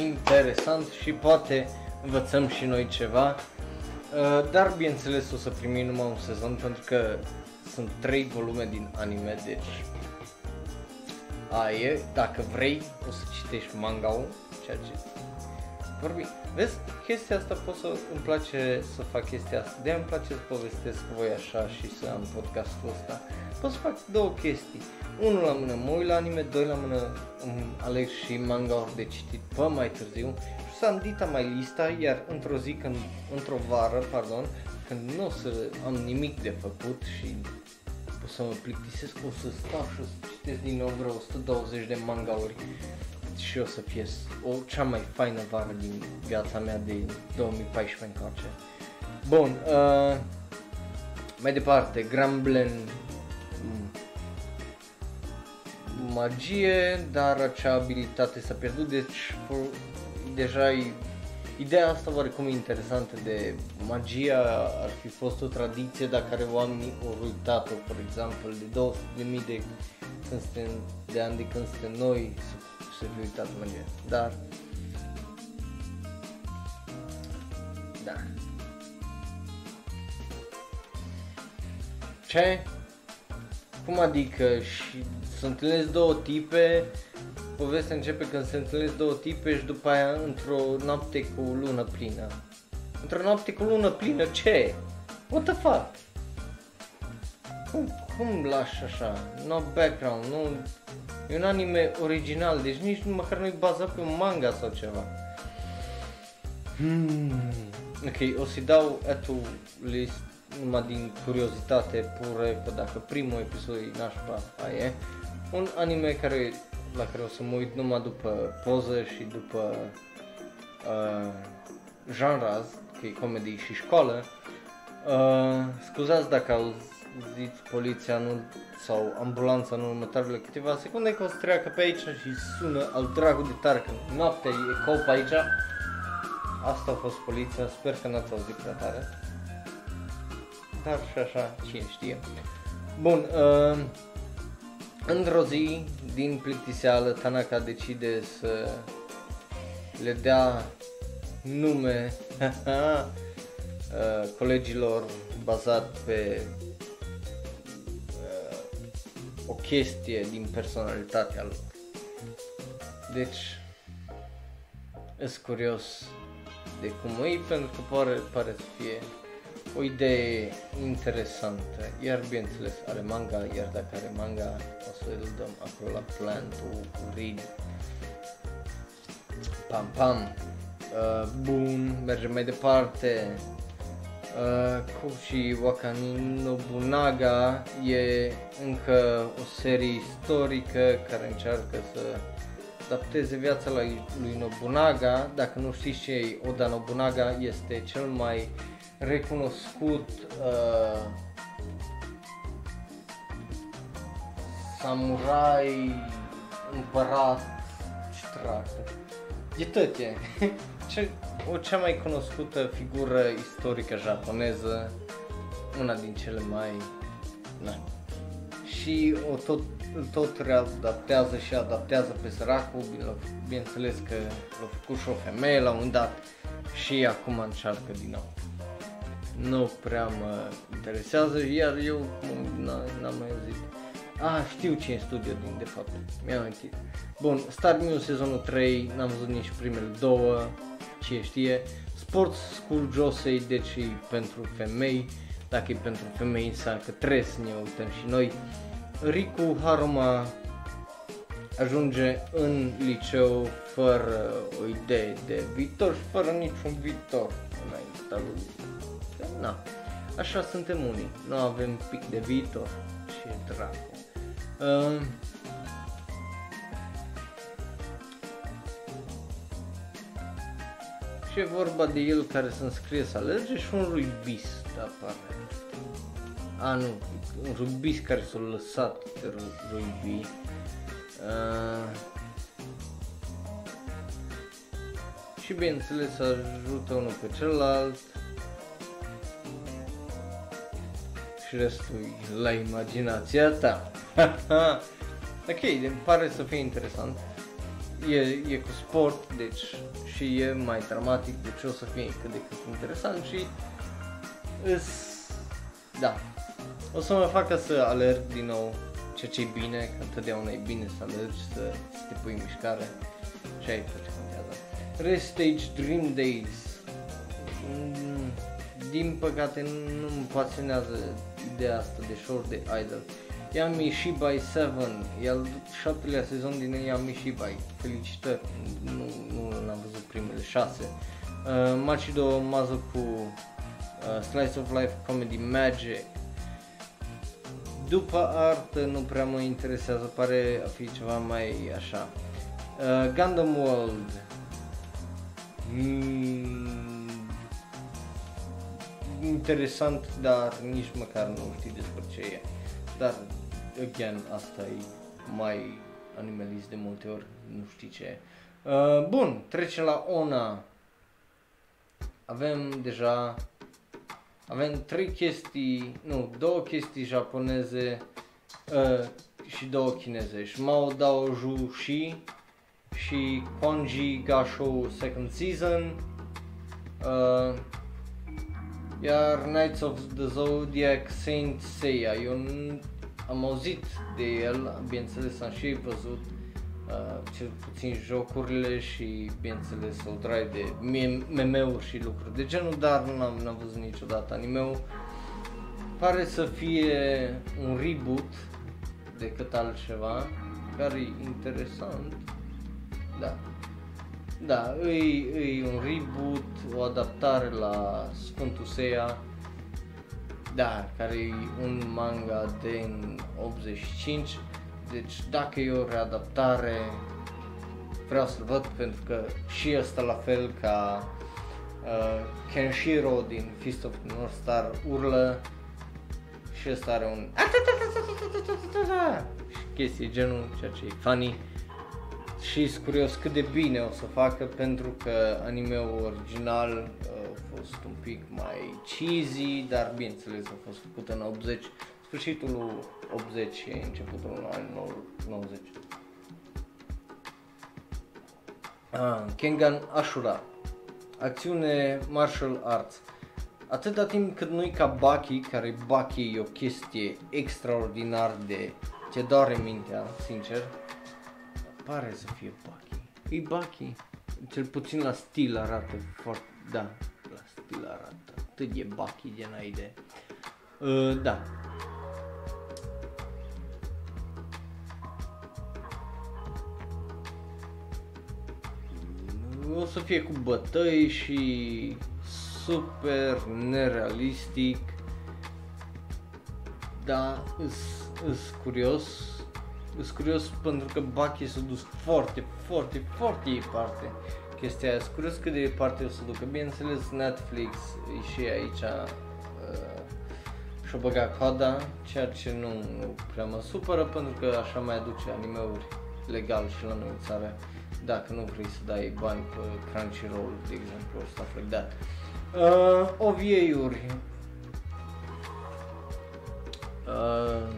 interesant și poate învățăm și noi ceva. Uh, dar bineînțeles o să primim numai un sezon pentru că sunt 3 volume din anime, deci aia e, dacă vrei o să citești manga-ul, ceea ce vorbi. Vezi, chestia asta pot să îmi place să fac chestia asta. De îmi place să povestesc cu voi așa și să am podcastul ăsta. Pot să fac două chestii. Unul la mână mă uit la anime, doi la mână îmi aleg și manga de citit pe mai târziu și să am dita mai lista, iar într-o zi, când, într-o vară, pardon, când nu o să am nimic de făcut și o să mă plictisesc, o să stau și o să citesc din nou vreo 120 de mangauri și o să fie o cea mai faină vară din viața mea de 2014 încoace. Bun, uh, mai departe, Gramblen magie, dar acea abilitate s-a pierdut, deci deja e, ideea asta oarecum interesantă de magia ar fi fost o tradiție dacă care oamenii au uitat-o, for exemplu, de 200 de mii de, când suntem, de ani de când suntem noi să, să fi uitat magia, dar da. Ce? Cum adică și se întâlnesc două tipe, povestea începe când se întâlnesc două tipe și după aia într-o noapte cu lună plină. Într-o noapte cu lună plină ce? What the fuck? Cum, cum lași așa? No background, nu... E un anime original, deci nici măcar nu-i bazat pe un manga sau ceva. Hmm. Ok, o să-i dau atu list numai din curiozitate pură, că dacă primul episod e nașpa, aia e un anime care, la care o să mă uit numai după poză și după uh, genres, că e comedy și școală. Uh, scuzați dacă auziți poliția nu, sau ambulanța în următoarele câteva secunde, că o să treacă pe aici și sună al dragu de tare, că noaptea e cop aici. Asta a fost poliția, sper că n-ați auzit prea tare. Dar și așa, cine știe. Bun, uh, într-o zi, din plictiseală, Tanaka decide să le dea nume *laughs* uh, colegilor bazat pe uh, o chestie din personalitatea lor. Deci, sunt curios de cum e, pentru că pare, pare să fie o idee interesantă, iar bineînțeles are manga, iar dacă are manga o să îl dăm acolo la plan to read. Pam pam. Uh, bun, mergem mai departe. Uh, Koshi Wakani Nobunaga e încă o serie istorică care încearcă să adapteze viața lui Nobunaga. Dacă nu știți ce e Oda Nobunaga, este cel mai uh, recunoscut uh, samurai, împărat, ce dracu. E tot e. *laughs* Ce, o cea mai cunoscută figură istorică japoneză, una din cele mai... Na. Și o tot, tot readaptează și adaptează pe săracul, bineînțeles că l-a făcut și o femeie la un dat și acum încearcă din nou nu prea mă interesează, iar eu n-am mai auzit. Ah, știu ce e în studio din de fapt, mi-am amintit. Bun, Star News sezonul 3, n-am văzut nici primele două, ce știe. Sports School Josei, deci e pentru femei, dacă e pentru femei înseamnă că trebuie să ne uităm și noi. Riku Haruma ajunge în liceu fără o idee de viitor și fără niciun viitor înaintea lui na, așa suntem unii, nu avem pic de viitor, ce dracu. Uh, și e vorba de el care să înscrie să alerge și un rugbist apare. A, nu, un rugbist care s-a lăsat de rugby. Uh, și bineînțeles ajută unul pe celălalt și restul la imaginația ta. *laughs* ok, îmi pare să fie interesant. E, e cu sport, deci și e mai dramatic, deci o să fie cât de cât interesant și îs, da, o să mă facă să alerg din nou, ceea ce e bine, că întotdeauna e bine să alergi, să, să te pui în mișcare și aici ce contează. Restage Dream Days. Mm, din păcate nu mă pasionează ideea asta de short de idol. Yami Shibai 7, e al șaptelea sezon din Yami Shibai. Felicitări, nu, nu l-am văzut primele șase. Uh, Machido Mazoku, uh, Slice of Life Comedy Magic. După artă nu prea mă interesează, pare a fi ceva mai așa. Uh, Gundam World. Mm, interesant, dar nici măcar nu știi despre ce e. Dar, again, asta e mai animalist de multe ori, nu știi ce e. Uh, bun, trecem la Ona. Avem deja, avem trei chestii, nu, două chestii japoneze uh, și două chineze. Shmao Dao Ju Shi și Konji Gasho Second Season. Uh, iar Knights of the Zodiac Saint Seiya, eu am auzit de el, bineînțeles am și văzut uh, cel puțin jocurile și bineînțeles o draie de meme-uri și lucruri de genul, dar nu am, n-am văzut niciodată anime-ul. Pare să fie un reboot decât altceva, care e interesant. Da, da, e, e un reboot, o adaptare la Sfântul Seiya, da, care e un manga din 85, Deci dacă e o readaptare, vreau să-l văd pentru că și ăsta la fel ca uh, Kenshiro din Fist of the North Star urlă și ăsta are un și chestii genul, ceea ce e funny și sunt curios cât de bine o să facă pentru că animeul original uh, a fost un pic mai cheesy, dar bineînțeles a fost făcut în 80, sfârșitul 80 și începutul anului 90. Ah, Kengan Ashura. Acțiune Martial Arts. Atâta timp cât nu-i ca Baki, care Baki e o chestie extraordinar de ce doare mintea, sincer, pare să fie Baki. E Baki. Cel puțin la stil arată foarte, da, la stil arată atât e Baki de n-ai idee. Uh, da. O să fie cu bătăi și super nerealistic. Da, îs curios sunt curios pentru că Bucky s-a dus foarte, foarte, foarte departe chestia aia. Sunt curios cât de departe o să ducă. Bineînțeles, Netflix e și aici uh, și-o băga coada, ceea ce nu, nu prea mă supără pentru că așa mai aduce animeuri legal și la noi în țară dacă nu vrei să dai bani pe Crunchyroll, de exemplu, stuff like that. Uh, OVA-uri. Uh,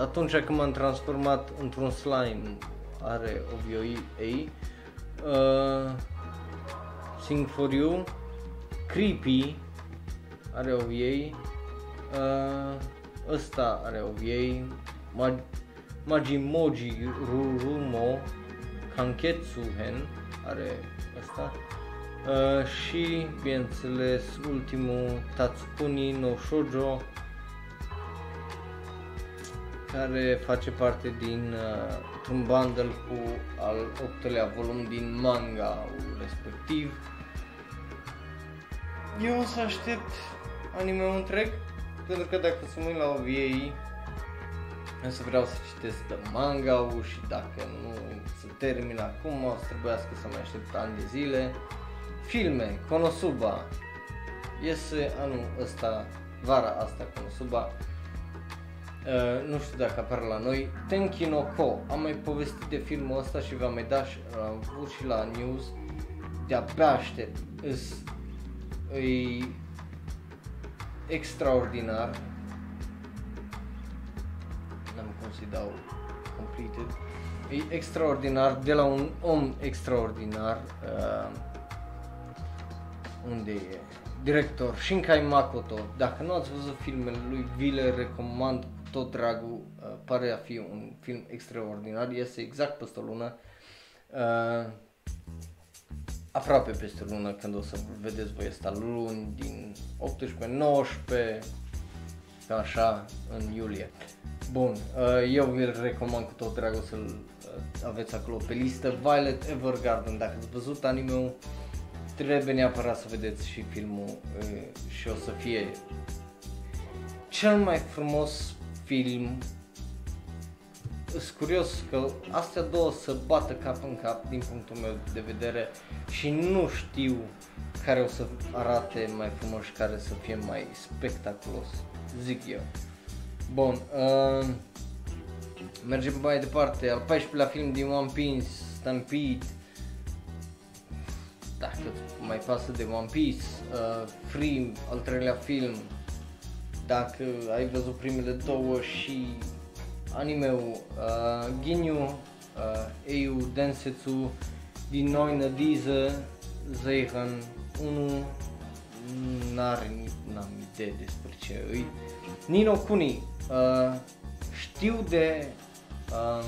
atunci când m-am transformat într-un slime, are OVA. Uh, Sing for You, Creepy, are OVA. Uh, ăsta are OVA. Mag- Majimoji Rurumo Kanketsuhen are ăsta. Uh, și, bineînțeles, ultimul Tatsukuni no Shoujo care face parte din uh, un bundle cu al 8-lea volum din manga respectiv. Eu o să aștept anime-ul întreg, pentru că dacă să mă la OVA, o să vreau să citesc de manga și dacă nu se termină acum, o să trebuiască să mai aștept ani de zile. Filme, Konosuba, iese anul ăsta, vara asta Konosuba, Uh, nu știu dacă apare la noi, Tenki no Ko, am mai povestit de filmul ăsta și v-am mai dat și, am avut și la news, de-abia aștept, îs, e extraordinar, n-am cum să-i dau completed, e extraordinar, de la un om extraordinar, uh, unde e, director Shinkai Makoto, dacă nu ați văzut filmele lui, vi le recomand tot dragul, uh, pare a fi un film extraordinar, iese exact peste o lună, uh, aproape peste o lună când o să vedeți voi asta luni din 18-19, așa, în iulie. Bun, uh, eu vi-l recomand cu tot dragul să-l uh, aveți acolo pe listă. Violet Evergarden, dacă ați văzut anime trebuie neapărat să vedeți și filmul uh, și o să fie cel mai frumos film. Sunt curios că astea două să bată cap în cap din punctul meu de vedere și nu știu care o să arate mai frumos și care să fie mai spectaculos, zic eu. Bun, uh, mergem mai departe, al 14-lea film din One Piece, Stampede, dacă mai pasă de One Piece, uh, Free, al treilea film, dacă ai văzut primele două și anime-ul uh, Ginyu, uh, Eiu Densetsu, din noi Nădiză, Zeihan 1, n-are, n-am idee despre ce îi. Nino Kuni, uh, știu de uh,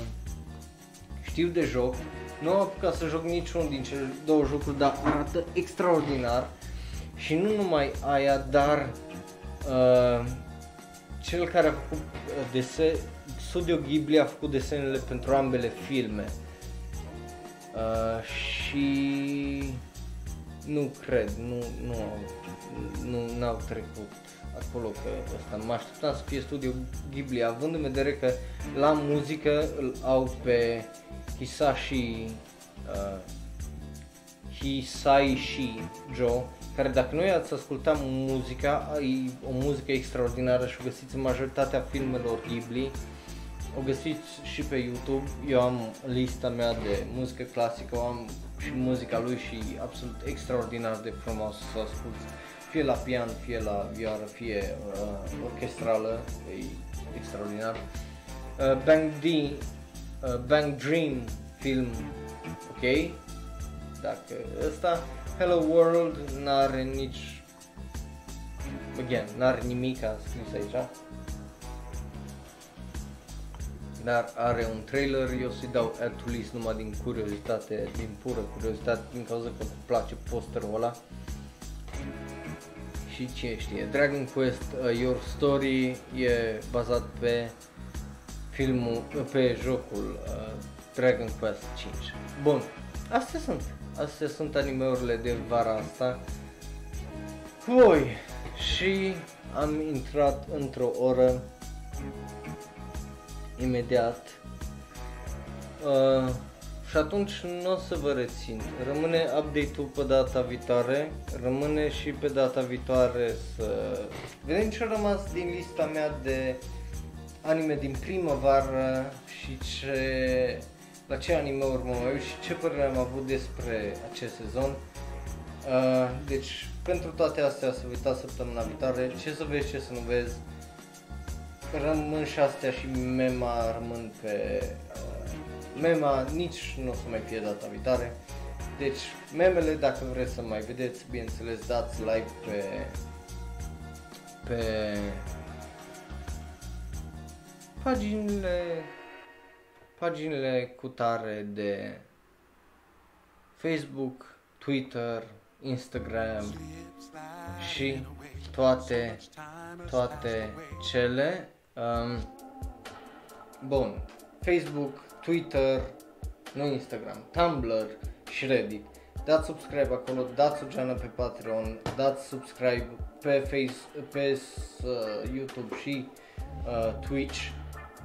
știu de joc, nu am apucat să joc niciunul din cele două jocuri, dar arată extraordinar și nu numai aia, dar Uh, cel care a făcut uh, desen, Studio Ghibli a făcut desenele pentru ambele filme. Uh, și nu cred, nu, nu, au, nu n-au trecut acolo că ăsta. Mă așteptam să fie studio Ghibli, având în vedere că la muzică îl au pe Hisashi uh, Hisaishi Joe, care dacă noi ați ascultat muzica, e o muzică extraordinară și o găsiți în majoritatea filmelor Ghibli, o găsiți și pe YouTube, eu am lista mea de muzică clasică, o am și muzica lui și absolut extraordinar de frumos să ascult, fie la pian, fie la vioară, fie uh, orchestrală, e extraordinar. Uh, Bang D, uh, Bang Dream film, ok, dacă ăsta, Hello World n-are nici, again, n-are nimic scris aici, dar are un trailer, eu să-i dau add to list numai din curiozitate, din pură curiozitate, din cauza că îmi place posterul ăla. Și cine știe, Dragon Quest uh, Your Story e bazat pe filmul, pe jocul uh, Dragon Quest 5. Bun, astea sunt. Astea sunt animeurile de vara asta. Voi și am intrat într-o oră imediat uh, și atunci nu o să vă rețin. Rămâne update-ul pe data viitoare, rămâne și pe data viitoare să vedem ce a rămas din lista mea de anime din primăvară și ce la ce anime-uri mă uit și ce părere am avut despre acest sezon. Uh, deci, pentru toate astea să vă uitați săptămâna viitoare, ce să vezi, ce să nu vezi. Rămân și astea și mema rămân pe... Uh, mema nici nu o să mai fie data viitoare. Deci, memele, dacă vreți să mai vedeți, bineînțeles, dați like pe pe paginile paginile cu tare de Facebook, Twitter, Instagram și toate, toate cele. Um, bun, Facebook, Twitter, nu Instagram, Tumblr și Reddit. Dați subscribe acolo, dați o geană pe Patreon, dați subscribe pe Face, pe uh, YouTube și uh, Twitch.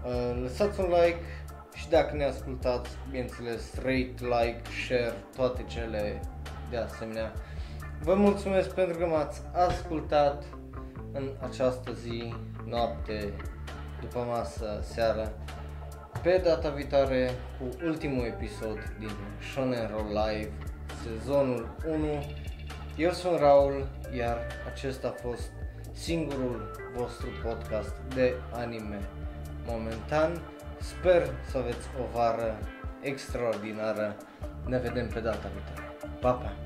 Uh, lăsați un like, și dacă ne ascultați, bineînțeles, rate, like, share, toate cele de asemenea. Vă mulțumesc pentru că m-ați ascultat în această zi, noapte, după masă, seară. Pe data viitoare cu ultimul episod din Shonen Roll Live, sezonul 1. Eu sunt Raul, iar acesta a fost singurul vostru podcast de anime momentan. Sper să aveți o vară extraordinară. Ne vedem pe data viitoare. Pa, pa!